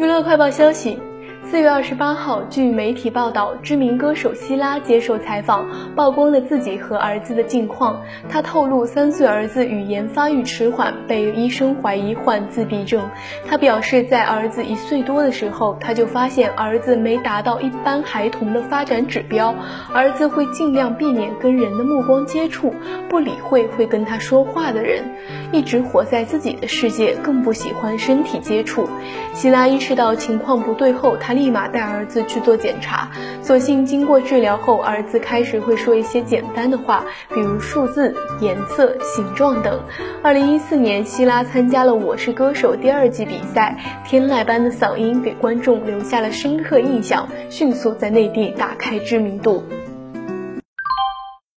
娱乐快报消息。四月二十八号，据媒体报道，知名歌手希拉接受采访，曝光了自己和儿子的近况。他透露，三岁儿子语言发育迟缓，被医生怀疑患自闭症。他表示，在儿子一岁多的时候，他就发现儿子没达到一般孩童的发展指标，儿子会尽量避免跟人的目光接触，不理会会跟他说话的人，一直活在自己的世界，更不喜欢身体接触。希拉意识到情况不对后，他。立马带儿子去做检查，所幸经过治疗后，儿子开始会说一些简单的话，比如数字、颜色、形状等。二零一四年，希拉参加了《我是歌手》第二季比赛，天籁般的嗓音给观众留下了深刻印象，迅速在内地打开知名度。